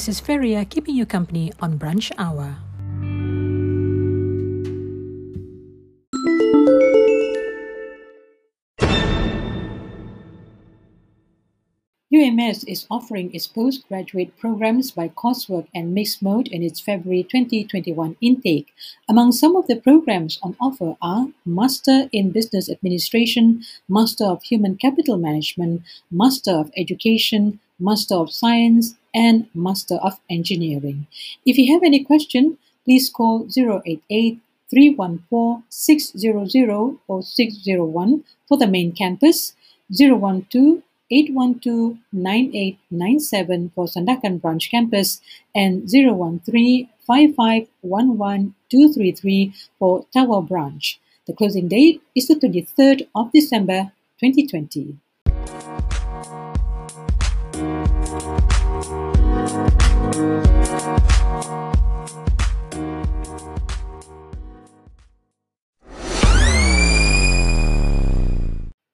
This is Feria keeping you company on Brunch Hour. UMS is offering its postgraduate programs by coursework and mixed mode in its February 2021 intake. Among some of the programs on offer are Master in Business Administration, Master of Human Capital Management, Master of Education, Master of Science, and Master of Engineering. If you have any question, please call 088 314 600 or 601 for the main campus, 012 812-9897 for Sandakan Branch Campus and 013-5511-233 for Tower Branch. The closing date is the 23rd of December 2020.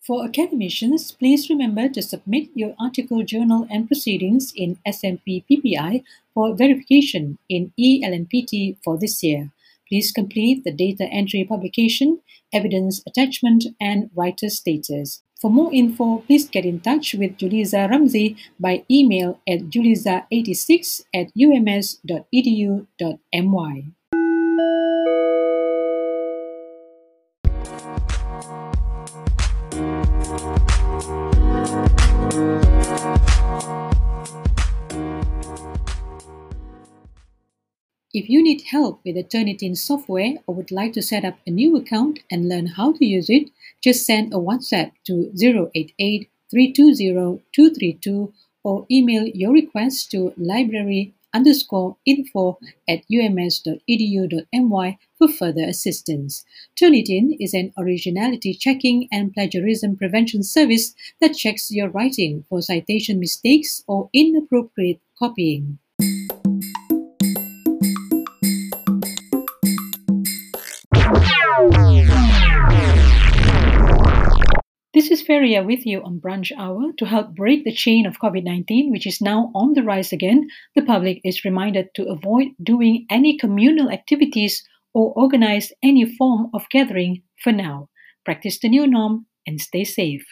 For academicians, please remember to submit your article, journal, and proceedings in SMP PPI for verification in ELNPT for this year. Please complete the data entry publication, evidence attachment, and writer status. For more info, please get in touch with Juliza Ramsey by email at juliza86 at ums.edu.my. If you need help with the Turnitin software or would like to set up a new account and learn how to use it, just send a WhatsApp to 088 320 232 or email your request to library underscore info at ums.edu.my for further assistance. Turnitin is an originality checking and plagiarism prevention service that checks your writing for citation mistakes or inappropriate copying. Feria with you on Brunch Hour. To help break the chain of COVID 19, which is now on the rise again, the public is reminded to avoid doing any communal activities or organize any form of gathering for now. Practice the new norm and stay safe.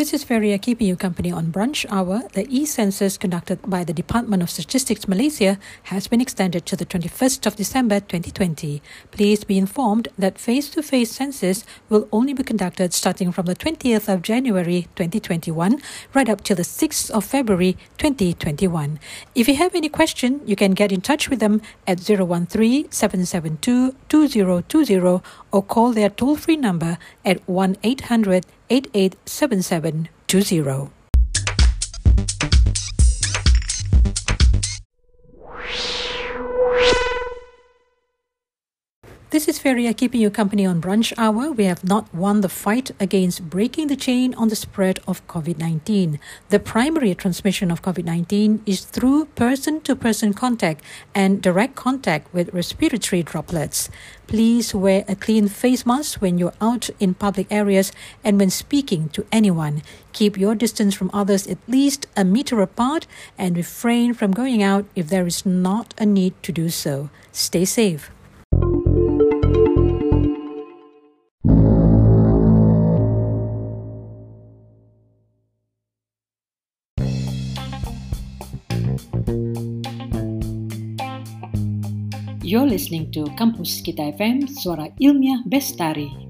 This is Feria keeping you company on Brunch Hour. The e-census conducted by the Department of Statistics Malaysia has been extended to the 21st of December 2020. Please be informed that face-to-face census will only be conducted starting from the 20th of January 2021 right up till the 6th of February 2021. If you have any question, you can get in touch with them at 013-772-2020 or call their toll-free number at 1-800 887720. This is Feria keeping you company on Brunch Hour. We have not won the fight against breaking the chain on the spread of COVID 19. The primary transmission of COVID 19 is through person to person contact and direct contact with respiratory droplets. Please wear a clean face mask when you're out in public areas and when speaking to anyone. Keep your distance from others at least a meter apart and refrain from going out if there is not a need to do so. Stay safe. You're listening to Kampus Kita FM, Suara Ilmiah Bestari.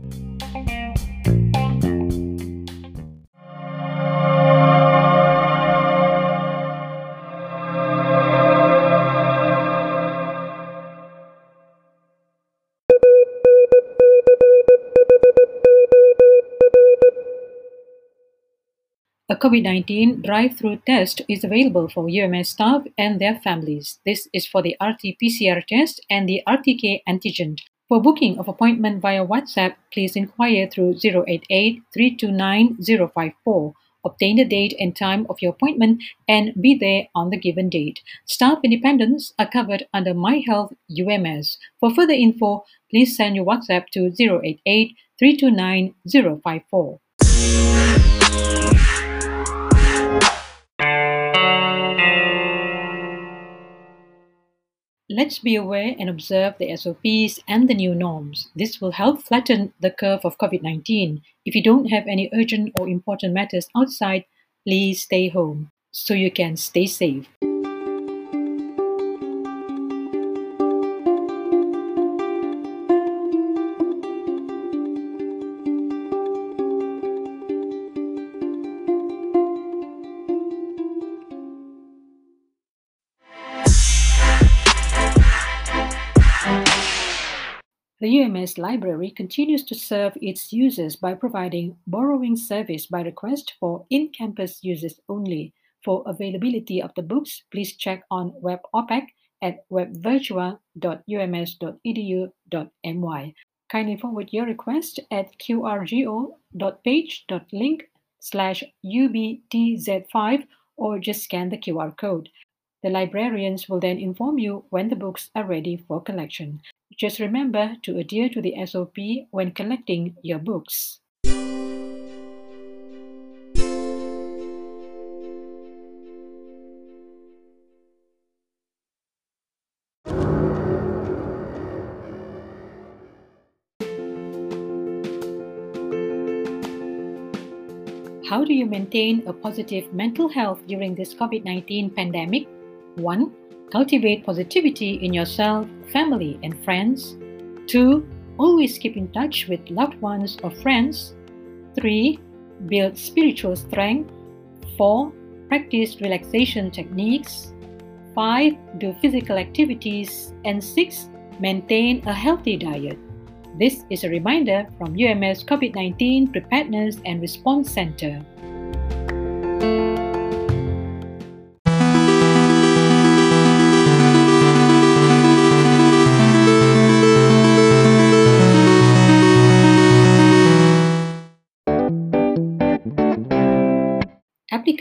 A COVID 19 drive through test is available for UMS staff and their families. This is for the RT PCR test and the RTK antigen. For booking of appointment via WhatsApp, please inquire through 088 329 054 obtain the date and time of your appointment, and be there on the given date. Staff independents are covered under My Health UMS. For further info, please send your WhatsApp to 088 329 054. Let's be aware and observe the SOPs and the new norms. This will help flatten the curve of COVID 19. If you don't have any urgent or important matters outside, please stay home so you can stay safe. The UMS library continues to serve its users by providing borrowing service by request for in-campus users only. For availability of the books, please check on WebOPAC at webvirtua.ums.edu.my. Kindly forward your request at qrgo.page.link slash ubtz5 or just scan the QR code. The librarians will then inform you when the books are ready for collection. Just remember to adhere to the SOP when collecting your books. How do you maintain a positive mental health during this COVID 19 pandemic? 1. Cultivate positivity in yourself, family, and friends. 2. Always keep in touch with loved ones or friends. 3. Build spiritual strength. 4. Practice relaxation techniques. 5. Do physical activities. And 6. Maintain a healthy diet. This is a reminder from UMS COVID 19 Preparedness and Response Center.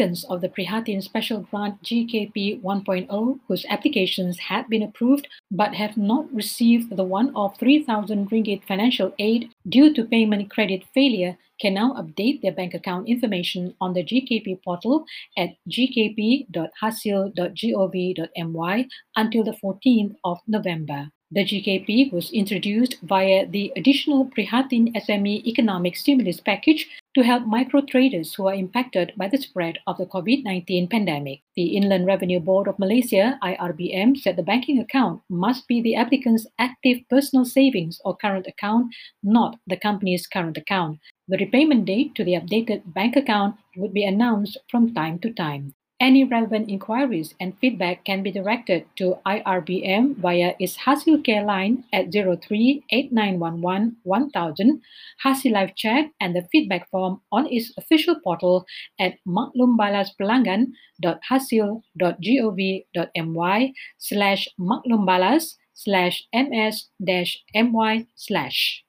Applicants of the Prihatin Special Grant GKP 1.0 whose applications had been approved but have not received the one of 3,000 ringgit financial aid due to payment credit failure can now update their bank account information on the GKP portal at gkp.hasil.gov.my until the 14th of November. The GKP was introduced via the additional Prihatin SME economic stimulus package to help micro traders who are impacted by the spread of the COVID 19 pandemic. The Inland Revenue Board of Malaysia, IRBM, said the banking account must be the applicant's active personal savings or current account, not the company's current account. The repayment date to the updated bank account would be announced from time to time. Any relevant inquiries and feedback can be directed to IRBM via its Hasil Care line at 03 8911 1000, Hasil Live Chat, and the feedback form on its official portal at maklumbalaspelanggan.hasil.gov.my slash maklumbalas slash ms dash my slash.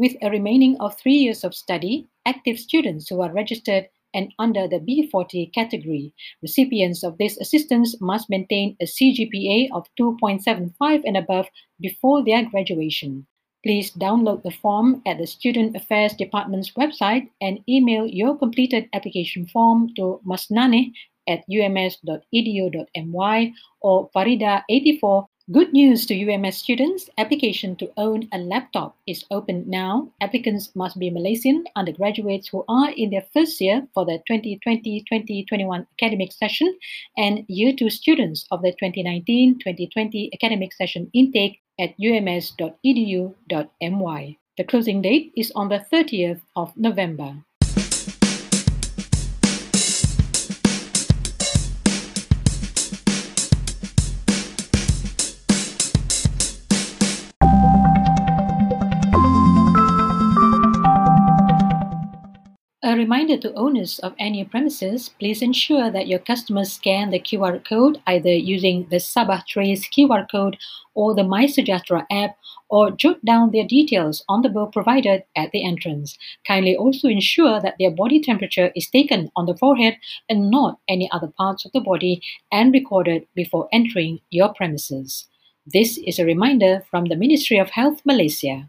With a remaining of three years of study, active students who are registered and under the B40 category. Recipients of this assistance must maintain a CGPA of 2.75 and above before their graduation. Please download the form at the Student Affairs Department's website and email your completed application form to masnane at ums.edu.my or farida84 Good news to UMS students. Application to own a laptop is open now. Applicants must be Malaysian undergraduates who are in their first year for the 2020-2021 academic session and Year 2 students of the 2019-2020 academic session intake at ums.edu.my. The closing date is on the 30th of November. A reminder to owners of any premises, please ensure that your customers scan the QR code either using the Sabah Trace QR code or the MySejahtera app or jot down their details on the book provided at the entrance. Kindly also ensure that their body temperature is taken on the forehead and not any other parts of the body and recorded before entering your premises. This is a reminder from the Ministry of Health Malaysia.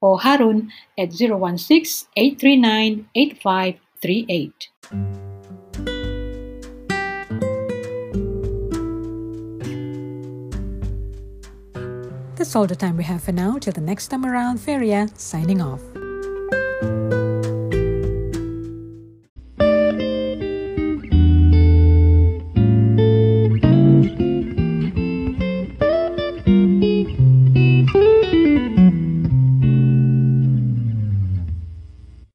or Harun at 016 839 8538. That's all the time we have for now. Till the next time around, Feria signing off.